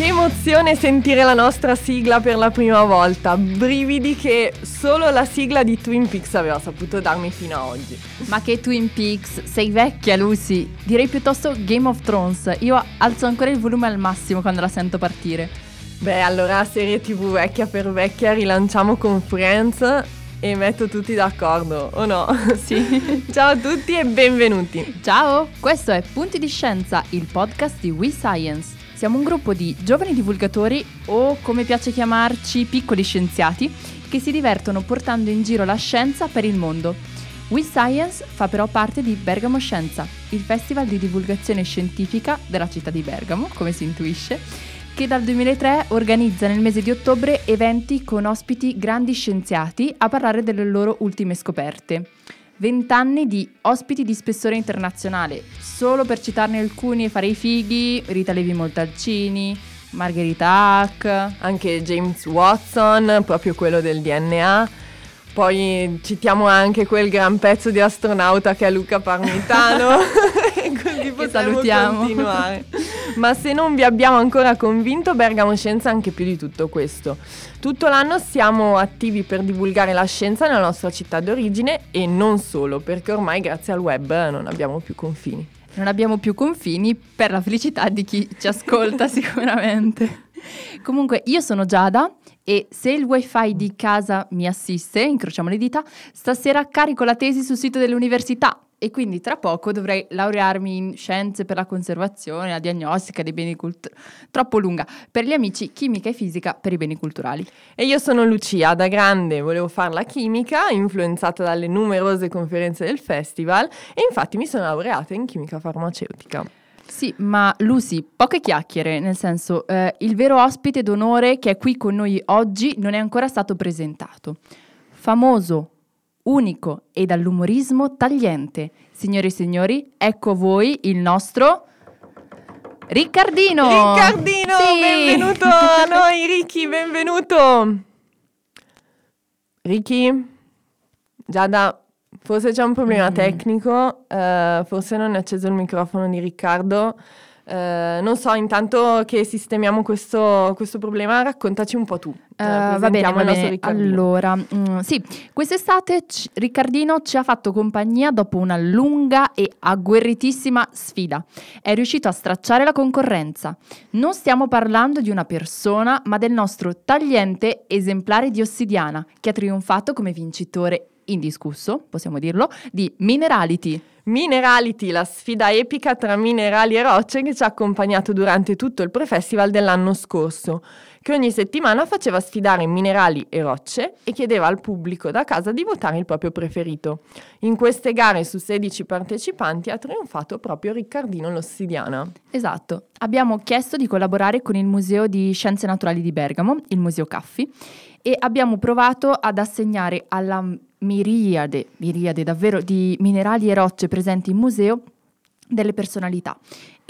Che emozione sentire la nostra sigla per la prima volta, brividi che solo la sigla di Twin Peaks aveva saputo darmi fino ad oggi. Ma che Twin Peaks, sei vecchia Lucy, direi piuttosto Game of Thrones, io alzo ancora il volume al massimo quando la sento partire. Beh, allora serie tv vecchia per vecchia rilanciamo con Friends e metto tutti d'accordo, o no? Sì. Ciao a tutti e benvenuti. Ciao, questo è Punti di Scienza, il podcast di We Science. Siamo un gruppo di giovani divulgatori o, come piace chiamarci, piccoli scienziati che si divertono portando in giro la scienza per il mondo. We Science fa però parte di Bergamo Scienza, il festival di divulgazione scientifica della città di Bergamo, come si intuisce, che dal 2003 organizza nel mese di ottobre eventi con ospiti grandi scienziati a parlare delle loro ultime scoperte. Vent'anni di ospiti di spessore internazionale, solo per citarne alcuni e fare i fighi, Rita Levi Montalcini, Margherita Hack. Anche James Watson, proprio quello del DNA. Poi citiamo anche quel gran pezzo di astronauta che è Luca Parmitano. e così possiamo salutiamo. continuare. Ma se non vi abbiamo ancora convinto, Bergamo Scienza è anche più di tutto questo. Tutto l'anno siamo attivi per divulgare la scienza nella nostra città d'origine e non solo, perché ormai grazie al web non abbiamo più confini. Non abbiamo più confini per la felicità di chi ci ascolta sicuramente. Comunque io sono Giada e se il wifi di casa mi assiste, incrociamo le dita, stasera carico la tesi sul sito dell'università e quindi tra poco dovrei laurearmi in scienze per la conservazione, la diagnostica dei beni culturali. Troppo lunga. Per gli amici, chimica e fisica per i beni culturali. E io sono Lucia, da grande volevo fare la chimica, influenzata dalle numerose conferenze del festival e infatti mi sono laureata in chimica farmaceutica. Sì, ma Lucy, poche chiacchiere, nel senso, eh, il vero ospite d'onore che è qui con noi oggi non è ancora stato presentato. Famoso, unico e dall'umorismo tagliente. Signore e signori, ecco a voi il nostro Riccardino! Riccardino, Sì! benvenuto a noi, Ricky, benvenuto! Ricky, Giada, forse c'è un problema Mm. tecnico, eh, forse non è acceso il microfono di Riccardo. Eh, non so, intanto che sistemiamo questo, questo problema, raccontaci un po' tu. Eh, va bene, va bene. Allora, mm, sì, quest'estate c- Riccardino ci ha fatto compagnia dopo una lunga e agguerritissima sfida. È riuscito a stracciare la concorrenza. Non stiamo parlando di una persona, ma del nostro tagliente esemplare di ossidiana, che ha trionfato come vincitore indiscusso, possiamo dirlo, di Minerality. Minerality, la sfida epica tra minerali e rocce che ci ha accompagnato durante tutto il pre-festival dell'anno scorso, che ogni settimana faceva sfidare minerali e rocce e chiedeva al pubblico da casa di votare il proprio preferito. In queste gare su 16 partecipanti ha trionfato proprio Riccardino l'Ossidiana. Esatto. Abbiamo chiesto di collaborare con il Museo di Scienze Naturali di Bergamo, il Museo Caffi, e abbiamo provato ad assegnare alla miriade, miriade davvero di minerali e rocce presenti in museo delle personalità.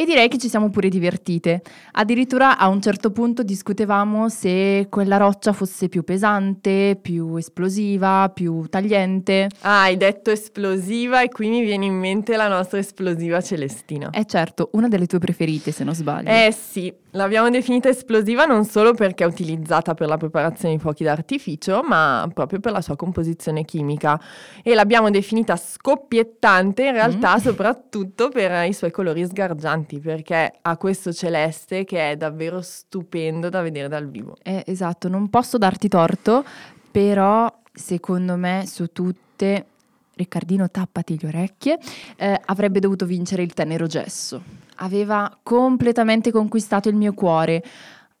E direi che ci siamo pure divertite. Addirittura a un certo punto discutevamo se quella roccia fosse più pesante, più esplosiva, più tagliente. Ah, hai detto esplosiva e qui mi viene in mente la nostra esplosiva celestina. È certo, una delle tue preferite se non sbaglio. Eh sì, l'abbiamo definita esplosiva non solo perché è utilizzata per la preparazione di fuochi d'artificio, ma proprio per la sua composizione chimica. E l'abbiamo definita scoppiettante in realtà soprattutto per i suoi colori sgargianti, perché ha questo celeste che è davvero stupendo da vedere dal vivo. Eh, esatto, non posso darti torto, però secondo me su tutte, Riccardino tappati le orecchie, eh, avrebbe dovuto vincere il tenero gesso. Aveva completamente conquistato il mio cuore,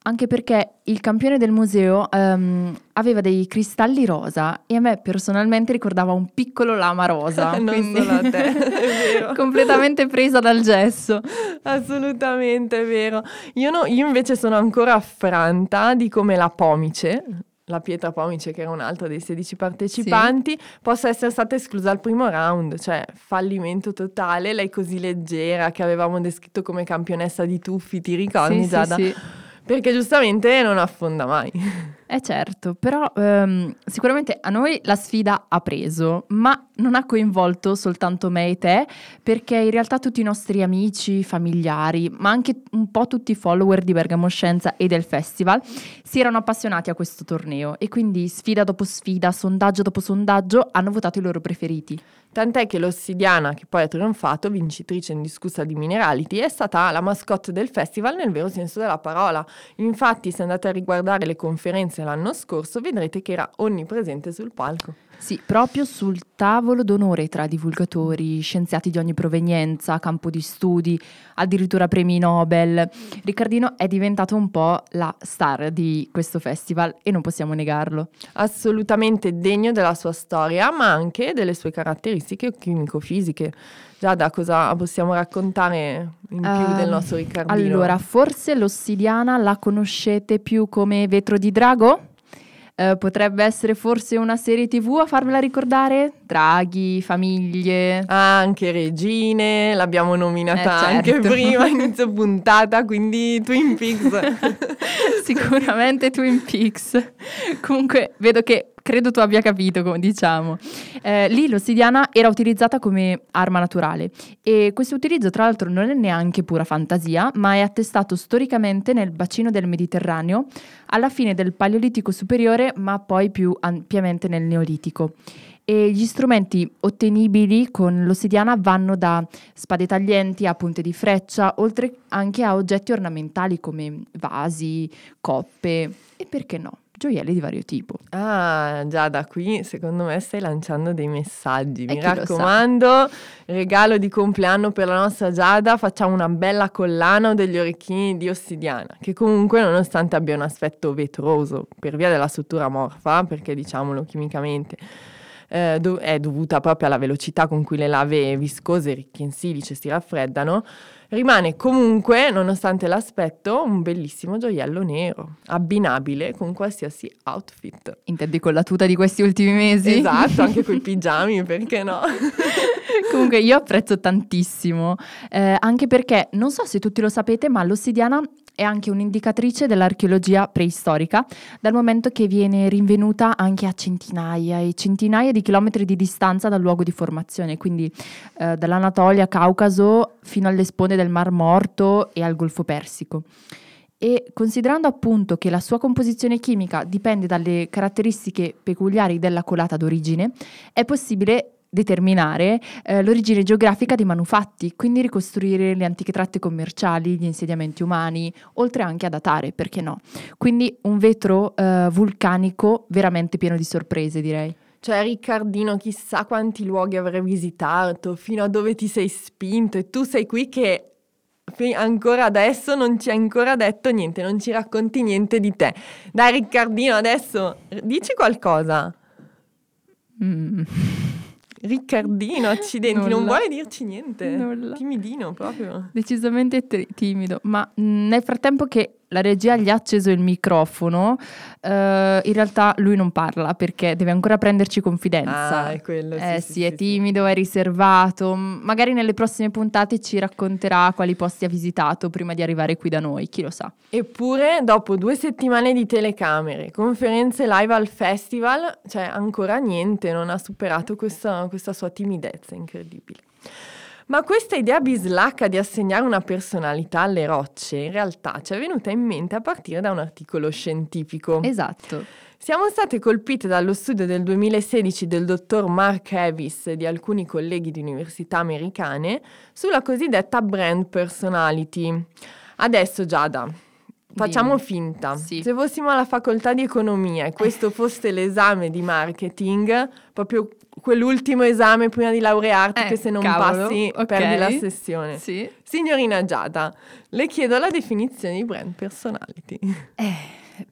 anche perché il campione del museo ehm, aveva dei cristalli rosa e a me personalmente ricordava un piccolo lama rosa. Non quindi solo a te, è vero. completamente presa dal gesso. Assolutamente è vero. Io, no- io invece sono ancora affranta di come la pomice, la pietra pomice che era un'altra dei 16 partecipanti, possa essere stata esclusa al primo round, cioè fallimento totale, lei così leggera che avevamo descritto come campionessa di tuffi, ti ricordi Sì, sì, Giada? sì. Perché giustamente non affonda mai. Eh certo, però ehm, sicuramente a noi la sfida ha preso, ma non ha coinvolto soltanto me e te, perché in realtà tutti i nostri amici, familiari, ma anche un po' tutti i follower di Bergamo Scienza e del festival si erano appassionati a questo torneo e quindi sfida dopo sfida, sondaggio dopo sondaggio hanno votato i loro preferiti. Tant'è che l'Ossidiana, che poi ha trionfato, vincitrice indiscussa di Minerality, è stata la mascotte del festival nel vero senso della parola. Infatti, se andate a riguardare le conferenze l'anno scorso, vedrete che era onnipresente sul palco. Sì, proprio sul tavolo d'onore tra divulgatori, scienziati di ogni provenienza, campo di studi, addirittura premi Nobel. Riccardino è diventato un po' la star di questo festival e non possiamo negarlo. Assolutamente degno della sua storia, ma anche delle sue caratteristiche chimico-fisiche. Già da cosa possiamo raccontare in più uh, del nostro Riccardino? Allora, forse l'ossidiana la conoscete più come vetro di drago? Eh, potrebbe essere forse una serie tv a farvela ricordare? Draghi, famiglie. Ah, anche regine, l'abbiamo nominata eh, certo. anche prima, inizio puntata, quindi Twin Peaks. Sicuramente Twin Peaks. Comunque vedo che credo tu abbia capito, come diciamo. Eh, lì l'ossidiana era utilizzata come arma naturale e questo utilizzo tra l'altro non è neanche pura fantasia, ma è attestato storicamente nel bacino del Mediterraneo alla fine del Paleolitico superiore, ma poi più ampiamente nel Neolitico. E gli strumenti ottenibili con l'ossidiana vanno da spade taglienti a punte di freccia, oltre anche a oggetti ornamentali come vasi, coppe e perché no, gioielli di vario tipo. Ah, già da qui secondo me stai lanciando dei messaggi. Mi raccomando, regalo di compleanno per la nostra Giada, facciamo una bella collana o degli orecchini di ossidiana, che comunque nonostante abbia un aspetto vetroso per via della struttura morfa, perché diciamolo chimicamente, eh, do- è dovuta proprio alla velocità con cui le lave viscose ricche in silice si raffreddano, rimane comunque, nonostante l'aspetto, un bellissimo gioiello nero, abbinabile con qualsiasi outfit. Intendi con la tuta di questi ultimi mesi? Esatto, anche con i pigiami, perché no? Comunque io apprezzo tantissimo, eh, anche perché non so se tutti lo sapete, ma l'ossidiana è anche un'indicatrice dell'archeologia preistorica, dal momento che viene rinvenuta anche a centinaia e centinaia di chilometri di distanza dal luogo di formazione, quindi eh, dall'Anatolia, Caucaso, fino alle sponde del Mar Morto e al Golfo Persico. E considerando appunto che la sua composizione chimica dipende dalle caratteristiche peculiari della colata d'origine, è possibile determinare eh, l'origine geografica dei manufatti, quindi ricostruire le antiche tratte commerciali, gli insediamenti umani, oltre anche a datare, perché no? Quindi un vetro eh, vulcanico veramente pieno di sorprese, direi. Cioè, Riccardino, chissà quanti luoghi avrai visitato, fino a dove ti sei spinto e tu sei qui che ancora adesso non ci hai ancora detto niente, non ci racconti niente di te. Dai Riccardino, adesso dici qualcosa. Mm. Riccardino, accidenti, Nulla. non vuole dirci niente. Nulla. Timidino proprio. Decisamente t- timido, ma nel frattempo che la regia gli ha acceso il microfono, eh, in realtà lui non parla perché deve ancora prenderci confidenza. Ah, è quello. Sì, eh sì, sì, sì, è timido, è riservato. Magari nelle prossime puntate ci racconterà quali posti ha visitato prima di arrivare qui da noi, chi lo sa. Eppure, dopo due settimane di telecamere, conferenze live al festival, cioè ancora niente, non ha superato questa, questa sua timidezza incredibile. Ma questa idea bislacca di assegnare una personalità alle rocce in realtà ci è venuta in mente a partire da un articolo scientifico. Esatto. Siamo state colpite dallo studio del 2016 del dottor Mark Harris e di alcuni colleghi di università americane sulla cosiddetta brand personality. Adesso Giada, facciamo Dimmi. finta. Sì. Se fossimo alla facoltà di economia e questo fosse l'esame di marketing, proprio quell'ultimo esame prima di laurearti Eh, che se non cavolo, passi ok. perdi la sessione. Sì. Signorina Giada, le chiedo la definizione di brand personality. Eh,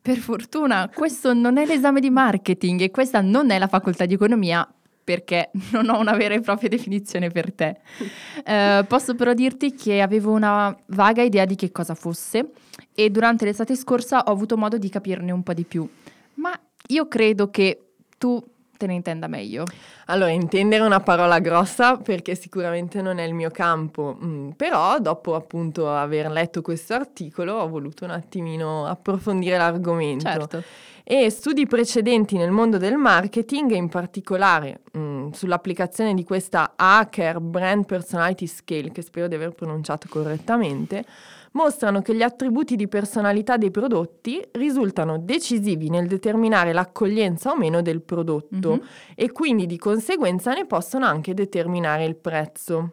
per fortuna questo non è l'esame di marketing e questa non è la facoltà di economia perché non ho una vera e propria definizione per te. Eh, posso però dirti che avevo una vaga idea di che cosa fosse e durante l'estate scorsa ho avuto modo di capirne un po' di più. Ma io credo che tu te ne intenda meglio. Allora, intendere è una parola grossa perché sicuramente non è il mio campo, mm, però dopo appunto aver letto questo articolo ho voluto un attimino approfondire l'argomento. Certo. E studi precedenti nel mondo del marketing, in particolare mm, sull'applicazione di questa Hacker Brand Personality Scale, che spero di aver pronunciato correttamente, mostrano che gli attributi di personalità dei prodotti risultano decisivi nel determinare l'accoglienza o meno del prodotto Mhm. e quindi di conseguenza ne possono anche determinare il prezzo.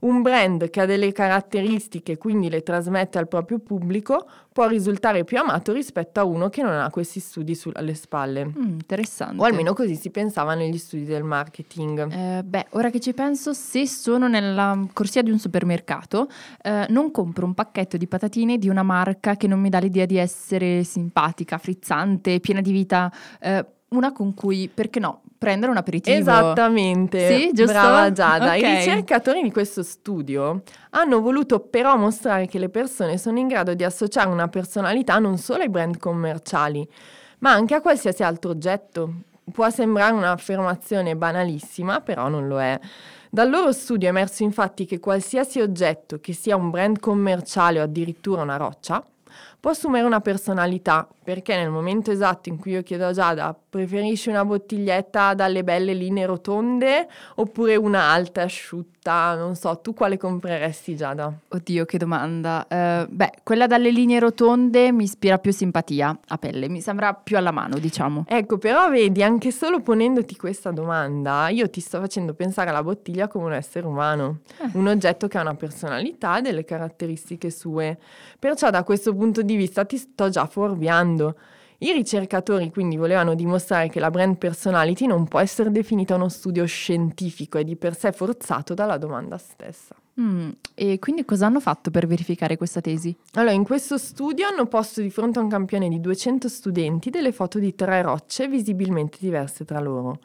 Un brand che ha delle caratteristiche quindi le trasmette al proprio pubblico può risultare più amato rispetto a uno che non ha questi studi su- alle spalle. Mm, interessante. O almeno così si pensava negli studi del marketing. Eh, beh, ora che ci penso, se sono nella corsia di un supermercato, eh, non compro un pacchetto di patatine di una marca che non mi dà l'idea di essere simpatica, frizzante, piena di vita, eh, una con cui, perché no, prendere un aperitivo. Esattamente, Sì, giusto? brava Giada. I Ok. ricercatori di questo studio hanno voluto però mostrare che le persone sono in grado di associare una personalità non solo ai brand commerciali, ma anche a qualsiasi altro oggetto. Può sembrare un'affermazione banalissima, però non lo è. Dal loro studio è emerso infatti che qualsiasi oggetto, che sia un brand commerciale o addirittura una roccia, può assumere una personalità, perché nel momento esatto in cui io chiedo a Giada preferisci una bottiglietta dalle belle linee rotonde oppure una alta asciutta, non so, tu quale compreresti Giada? Oddio, che domanda. Eh, beh, quella dalle linee rotonde mi ispira più simpatia a pelle, mi sembra più alla mano, diciamo. Ecco, però vedi, anche solo ponendoti questa domanda, io ti sto facendo pensare alla bottiglia come un essere umano, Eh. un oggetto che ha una personalità e delle caratteristiche sue. Perciò da questo punto di vista ti sto già fuorviando. I ricercatori quindi volevano dimostrare che la brand personality non può essere definita uno studio scientifico e di per sé forzato dalla domanda stessa. Mm, e quindi cosa hanno fatto per verificare questa tesi? Allora, in questo studio hanno posto di fronte a un campione di 200 studenti delle foto di tre rocce visibilmente diverse tra loro.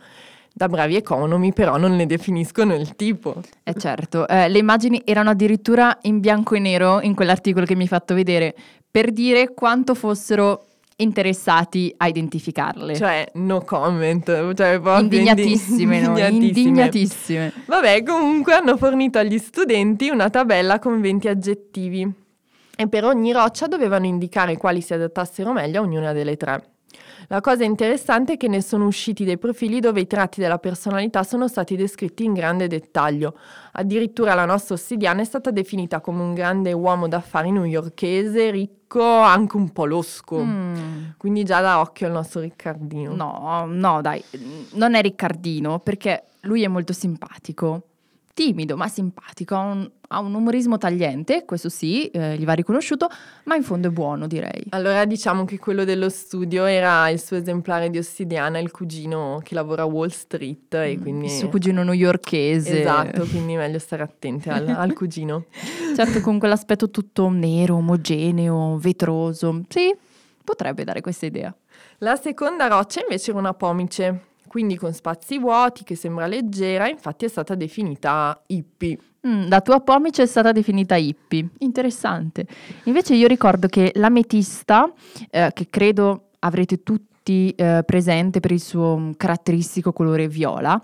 Da bravi economi però non ne definiscono il tipo. Eh certo, eh, le immagini erano addirittura in bianco e nero in quell'articolo che mi hai fatto vedere, per dire quanto fossero interessati a identificarle. Cioè, no comment. Cioè, proprio indi- indignatissime, no? indignatissime. Indignatissime. Vabbè, comunque hanno fornito agli studenti una tabella con 20 aggettivi e per ogni roccia dovevano indicare quali si adattassero meglio a ognuna delle tre. La cosa interessante è che ne sono usciti dei profili dove i tratti della personalità sono stati descritti in grande dettaglio. Addirittura la nostra ossidiana è stata definita come un grande uomo d'affari newyorkese, ricco, anche un po' losco. Mm, Quindi già da occhio al nostro Riccardino. no, no, dai, non è Riccardino perché lui è molto simpatico. Timido ma simpatico, ha un, ha un umorismo tagliente, questo sì, eh, gli va riconosciuto, ma in fondo è buono direi. Allora diciamo che quello dello studio era il suo esemplare di ossidiana, il cugino che lavora a Wall Street e quindi... Il suo cugino newyorkese. Esatto, quindi meglio stare attenti al, al cugino. Certo, con quell'aspetto tutto nero, omogeneo, vetroso. Sì, potrebbe dare questa idea. La seconda roccia invece era una pomice, quindi con spazi vuoti, che sembra leggera, infatti è stata definita hippie. Mm, la tua pomice è stata definita hippie. Interessante. Invece io ricordo che l'ametista, eh, che credo avrete tutti eh, presente per il suo mm, caratteristico colore viola,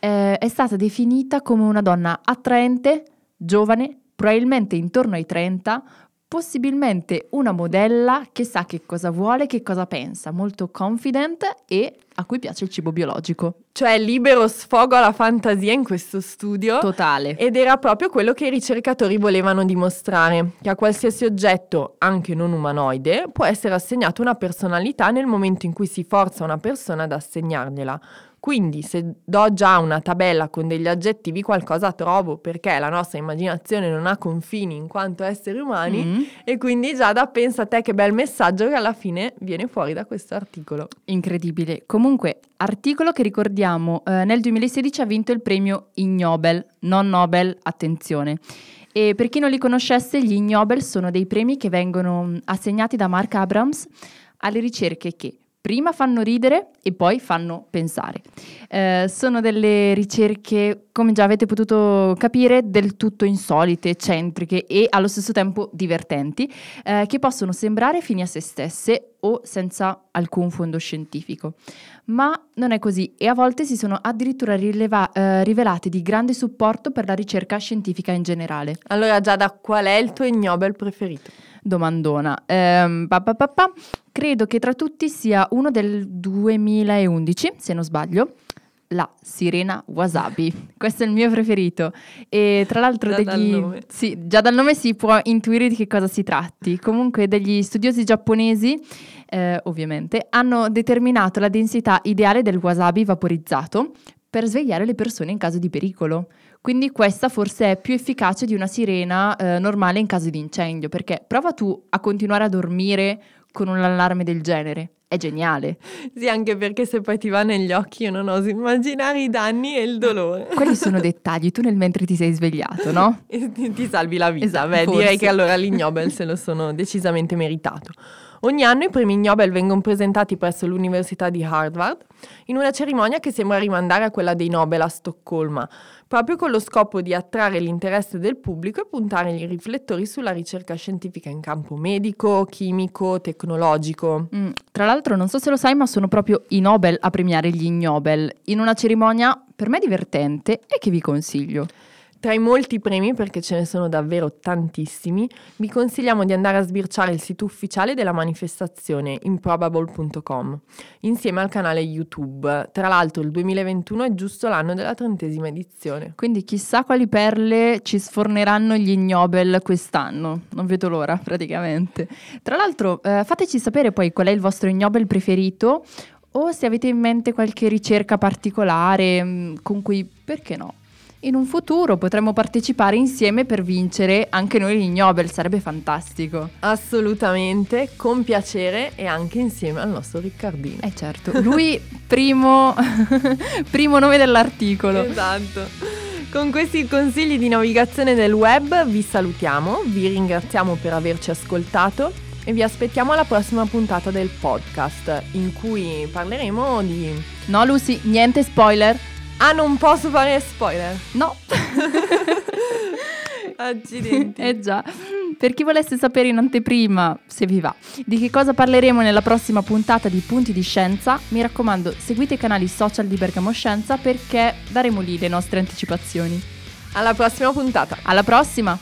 eh, è stata definita come una donna attraente, giovane, probabilmente intorno ai 30, possibilmente una modella che sa che cosa vuole, che cosa pensa, molto confident e a cui piace il cibo biologico. Cioè libero sfogo alla fantasia in questo studio. Totale. Ed era proprio quello che i ricercatori volevano dimostrare, che a qualsiasi oggetto, anche non umanoide, può essere assegnata una personalità nel momento in cui si forza una persona ad assegnargliela. Quindi se do già una tabella con degli aggettivi qualcosa trovo, perché la nostra immaginazione non ha confini in quanto esseri umani Mm, e quindi Giada pensa a te che bel messaggio che alla fine viene fuori da questo articolo. incredibile. Comunque, articolo che ricordiamo eh, nel 2016 ha vinto il premio Ig Nobel, non Nobel, attenzione. E per chi non li conoscesse, gli Ig Nobel sono dei premi che vengono mm, assegnati da Mark Abrams alle ricerche che Prima fanno ridere e poi fanno pensare. Eh, sono delle ricerche, come già avete potuto capire, del tutto insolite, eccentriche e allo stesso tempo divertenti, eh, che possono sembrare fini a se stesse o senza alcun fondo scientifico. Ma non è così e a volte si sono addirittura rileva- eh, rivelate di grande supporto per la ricerca scientifica in generale. Allora Giada, qual è il tuo ignobel preferito? Domandona. Ehm, pa, pa, pa, Credo che tra tutti sia uno del 2011, se non sbaglio. La sirena wasabi, questo è il mio preferito. E tra l'altro, già, degli, dal nome. Sì, già dal nome si può intuire di che cosa si tratti. Comunque, degli studiosi giapponesi, eh, ovviamente, hanno determinato la densità ideale del wasabi vaporizzato per svegliare le persone in caso di pericolo. Quindi questa forse è più efficace di una sirena eh, normale in caso di incendio, perché prova tu a continuare a dormire con un allarme del genere. È geniale. Sì, anche perché se poi ti va negli occhi io non oso immaginare i danni e il dolore. Quelli sono dettagli, tu nel mentre ti sei svegliato, no? Ti, ti salvi la vita. Esatto, Beh, forse. direi che allora l'Ignobel se lo sono decisamente meritato. Ogni anno i premi Nobel vengono presentati presso l'Università di Harvard in una cerimonia che sembra rimandare a quella dei Nobel a Stoccolma, proprio con lo scopo di attrarre l'interesse del pubblico e puntare i riflettori sulla ricerca scientifica in campo medico, chimico, tecnologico. Mm, tra l'altro, non so se lo sai, ma sono proprio i Nobel a premiare gli Ignobel, in una cerimonia per me divertente e che vi consiglio. Tra i molti premi, perché ce ne sono davvero tantissimi, vi consigliamo di andare a sbirciare il sito ufficiale della manifestazione improbable.com insieme al canale YouTube. Tra l'altro il 2021 è giusto l'anno della trentesima edizione. Quindi chissà quali perle ci sforneranno gli Ignobel quest'anno. Non vedo l'ora, praticamente. Tra l'altro, eh, fateci sapere poi qual è il vostro Ignobel preferito o se avete in mente qualche ricerca particolare mh, con cui, perché no? In un futuro potremmo partecipare insieme per vincere anche noi gli Nobel, sarebbe fantastico. Assolutamente, con piacere e anche insieme al nostro Riccardino. Eh certo, lui primo, primo nome dell'articolo. Esatto. Con questi consigli di navigazione del web vi salutiamo, vi ringraziamo per averci ascoltato e vi aspettiamo alla prossima puntata del podcast in cui parleremo di... No Lucy, niente spoiler. Ah, non posso fare spoiler. No. Accidenti. eh già. Per chi volesse sapere in anteprima, se vi va, di che cosa parleremo nella prossima puntata di Punti di Scienza, mi raccomando, seguite i canali social di Bergamo Scienza perché daremo lì le nostre anticipazioni. Alla prossima puntata. Alla prossima!